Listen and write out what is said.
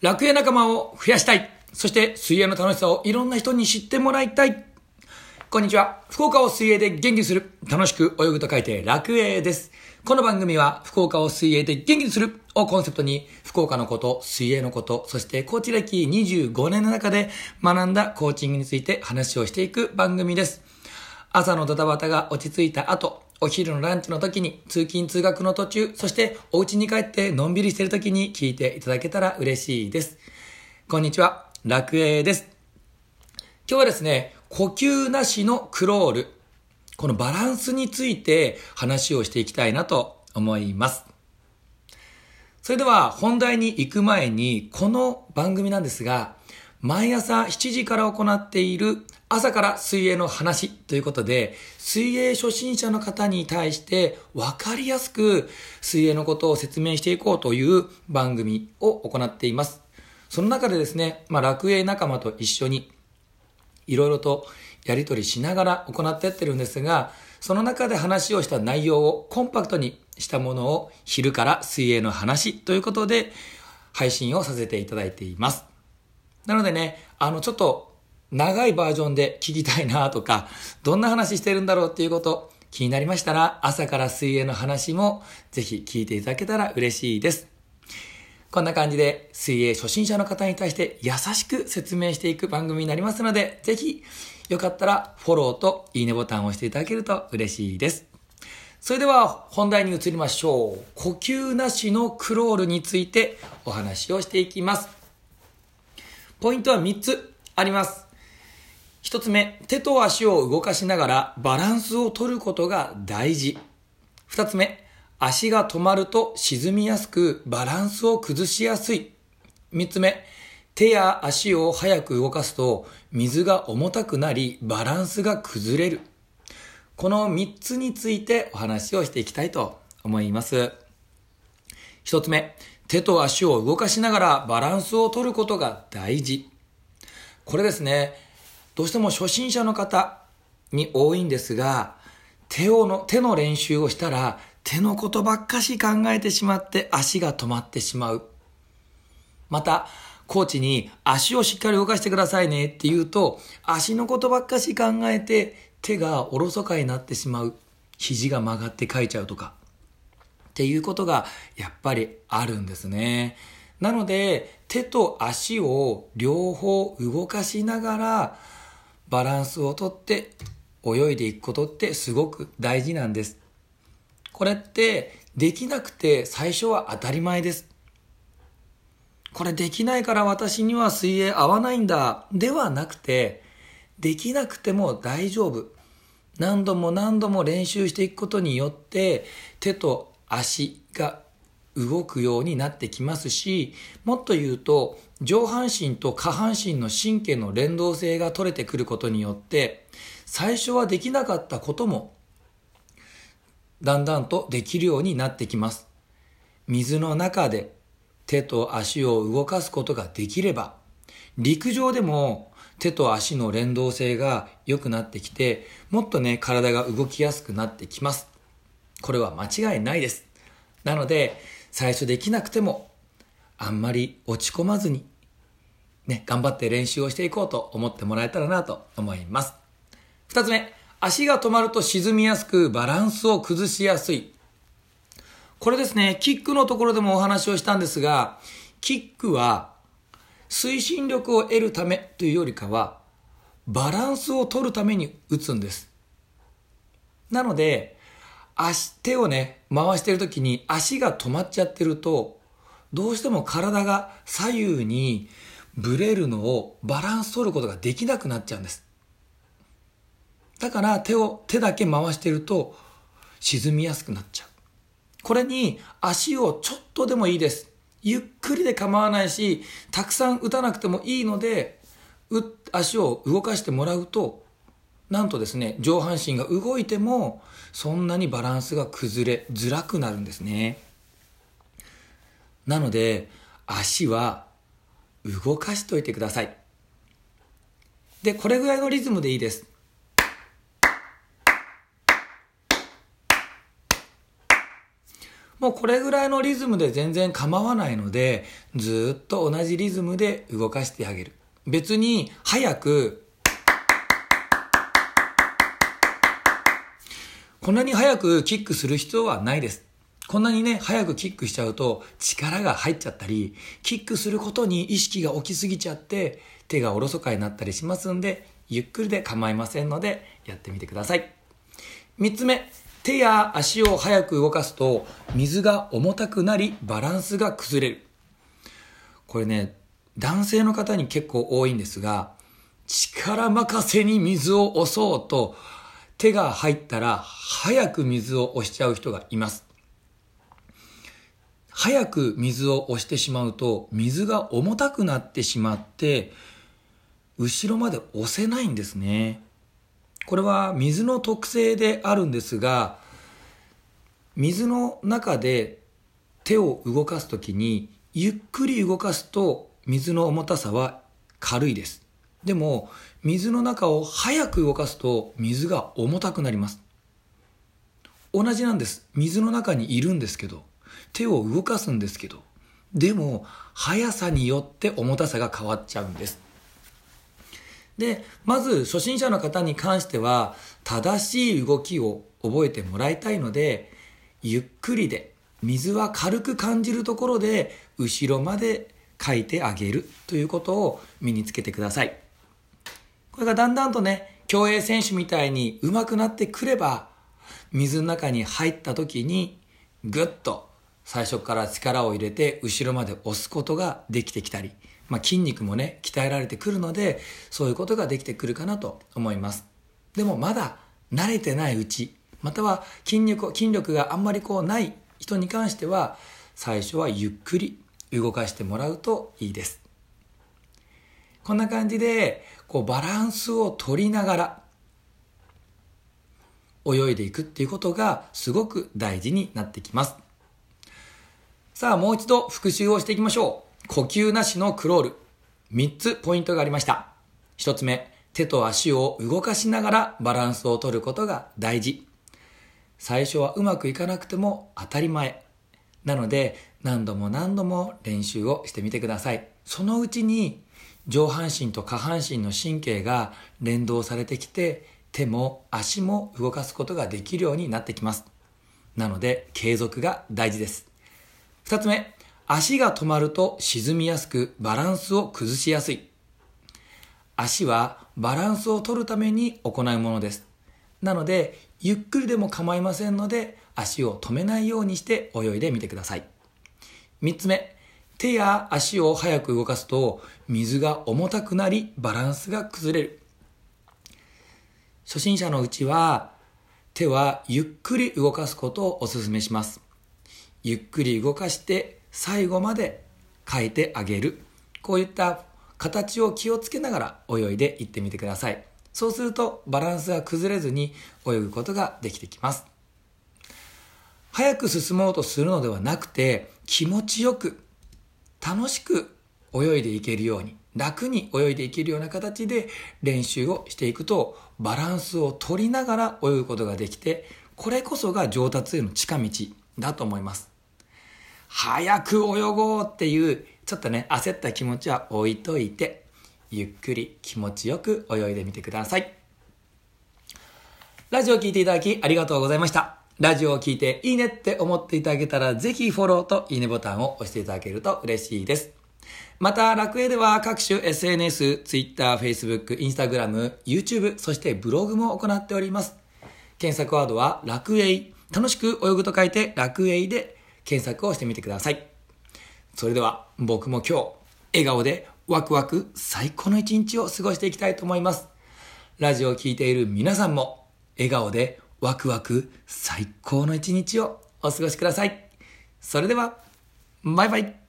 楽園仲間を増やしたい。そして水泳の楽しさをいろんな人に知ってもらいたい。こんにちは。福岡を水泳で元気にする。楽しく泳ぐと書いて楽泳です。この番組は福岡を水泳で元気にするをコンセプトに福岡のこと、水泳のこと、そしてコーチ歴25年の中で学んだコーチングについて話をしていく番組です。朝のドタバタが落ち着いた後、お昼のランチの時に、通勤通学の途中、そしてお家に帰ってのんびりしてる時に聞いていただけたら嬉しいです。こんにちは、楽栄です。今日はですね、呼吸なしのクロール。このバランスについて話をしていきたいなと思います。それでは本題に行く前に、この番組なんですが、毎朝7時から行っている朝から水泳の話ということで、水泳初心者の方に対して分かりやすく水泳のことを説明していこうという番組を行っています。その中でですね、まあ、楽営仲間と一緒にいろいろとやり取りしながら行ってってるんですが、その中で話をした内容をコンパクトにしたものを昼から水泳の話ということで配信をさせていただいています。なのでね、あのちょっと長いバージョンで聞きたいなとか、どんな話してるんだろうっていうこと、気になりましたら、朝から水泳の話もぜひ聞いていただけたら嬉しいです。こんな感じで水泳初心者の方に対して優しく説明していく番組になりますので、ぜひよかったらフォローといいねボタンを押していただけると嬉しいです。それでは本題に移りましょう。呼吸なしのクロールについてお話をしていきます。ポイントは3つあります。一つ目、手と足を動かしながらバランスを取ることが大事。二つ目、足が止まると沈みやすくバランスを崩しやすい。三つ目、手や足を早く動かすと水が重たくなりバランスが崩れる。この三つについてお話をしていきたいと思います。一つ目、手と足を動かしながらバランスを取ることが大事。これですね、どうしても初心者の方に多いんですが、手をの、手の練習をしたら、手のことばっかし考えてしまって足が止まってしまう。また、コーチに足をしっかり動かしてくださいねって言うと、足のことばっかし考えて手がおろそかになってしまう。肘が曲がって書いちゃうとか。っていうことがやっぱりあるんですね。なので、手と足を両方動かしながら、バランスをとって泳いでいくことってすごく大事なんです。これってできなくて最初は当たり前です。これできないから私には水泳合わないんだではなくてできなくても大丈夫。何度も何度も練習していくことによって手と足が動くようになってきますし、もっと言うと、上半身と下半身の神経の連動性が取れてくることによって、最初はできなかったことも、だんだんとできるようになってきます。水の中で手と足を動かすことができれば、陸上でも手と足の連動性が良くなってきて、もっとね、体が動きやすくなってきます。これは間違いないです。なので、最初できなくても、あんまり落ち込まずに、ね、頑張って練習をしていこうと思ってもらえたらなと思います。二つ目、足が止まると沈みやすくバランスを崩しやすい。これですね、キックのところでもお話をしたんですが、キックは推進力を得るためというよりかは、バランスを取るために打つんです。なので、足、手をね、回してる時に足が止まっちゃってると、どうしても体が左右にブレるのをバランス取ることができなくなっちゃうんです。だから手を、手だけ回してると沈みやすくなっちゃう。これに足をちょっとでもいいです。ゆっくりで構わないし、たくさん打たなくてもいいので、足を動かしてもらうと、なんとですね、上半身が動いても、そんなにバランスが崩れづらくなるんですね。なので、足は動かしといてください。で、これぐらいのリズムでいいです。もうこれぐらいのリズムで全然構わないので、ずっと同じリズムで動かしてあげる。別に早く、こんなに早くキックする必要はないです。こんなにね、早くキックしちゃうと力が入っちゃったり、キックすることに意識が起きすぎちゃって、手がおろそかになったりしますんで、ゆっくりで構いませんので、やってみてください。三つ目、手や足を早く動かすと、水が重たくなり、バランスが崩れる。これね、男性の方に結構多いんですが、力任せに水を押そうと、手が入ったら早く水を押しちゃう人がいます。早く水を押してしまうと、水が重たくなってしまって、後ろまで押せないんですね。これは水の特性であるんですが、水の中で手を動かすときに、ゆっくり動かすと水の重たさは軽いです。でも、水の中を早く動かすと水が重たくなります。同じなんです。水の中にいるんですけど、手を動かすんですけど、でも、速さによって重たさが変わっちゃうんです。で、まず初心者の方に関しては、正しい動きを覚えてもらいたいので、ゆっくりで、水は軽く感じるところで、後ろまで書いてあげるということを身につけてください。これがだんだんとね、競泳選手みたいに上手くなってくれば、水の中に入った時に、ぐっと最初から力を入れて後ろまで押すことができてきたり、まあ、筋肉もね、鍛えられてくるので、そういうことができてくるかなと思います。でもまだ慣れてないうち、または筋力、筋力があんまりこうない人に関しては、最初はゆっくり動かしてもらうといいです。こんな感じで、こうバランスを取りながら、泳いでいくっていうことがすごく大事になってきます。さあ、もう一度復習をしていきましょう。呼吸なしのクロール。3つポイントがありました。1つ目、手と足を動かしながらバランスを取ることが大事。最初はうまくいかなくても当たり前。なので、何度も何度も練習をしてみてください。そのうちに、上半身と下半身の神経が連動されてきて、手も足も動かすことができるようになってきます。なので、継続が大事です。二つ目、足が止まると沈みやすくバランスを崩しやすい。足はバランスを取るために行うものです。なので、ゆっくりでも構いませんので、足を止めないようにして泳いでみてください。三つ目、手や足を早く動かすと水が重たくなりバランスが崩れる。初心者のうちは手はゆっくり動かすことをお勧めします。ゆっくり動かして最後まで書いてあげる。こういった形を気をつけながら泳いでいってみてください。そうするとバランスが崩れずに泳ぐことができてきます。早く進もうとするのではなくて気持ちよく楽しく泳いでいけるように楽に泳いでいけるような形で練習をしていくとバランスを取りながら泳ぐことができてこれこそが上達への近道だと思います。早く泳ごうっていう、ちょっとね、焦った気持ちは置いといて、ゆっくり気持ちよく泳いでみてください。ラジオを聴いていただきありがとうございました。ラジオを聴いていいねって思っていただけたら、ぜひフォローといいねボタンを押していただけると嬉しいです。また、楽園では各種 SNS、Twitter、Facebook、Instagram、YouTube、そしてブログも行っております。検索ワードは楽園、楽しく泳ぐと書いて楽園で検索をしてみてください。それでは僕も今日、笑顔でワクワク最高の一日を過ごしていきたいと思います。ラジオを聴いている皆さんも、笑顔でワクワク最高の一日をお過ごしください。それでは、バイバイ。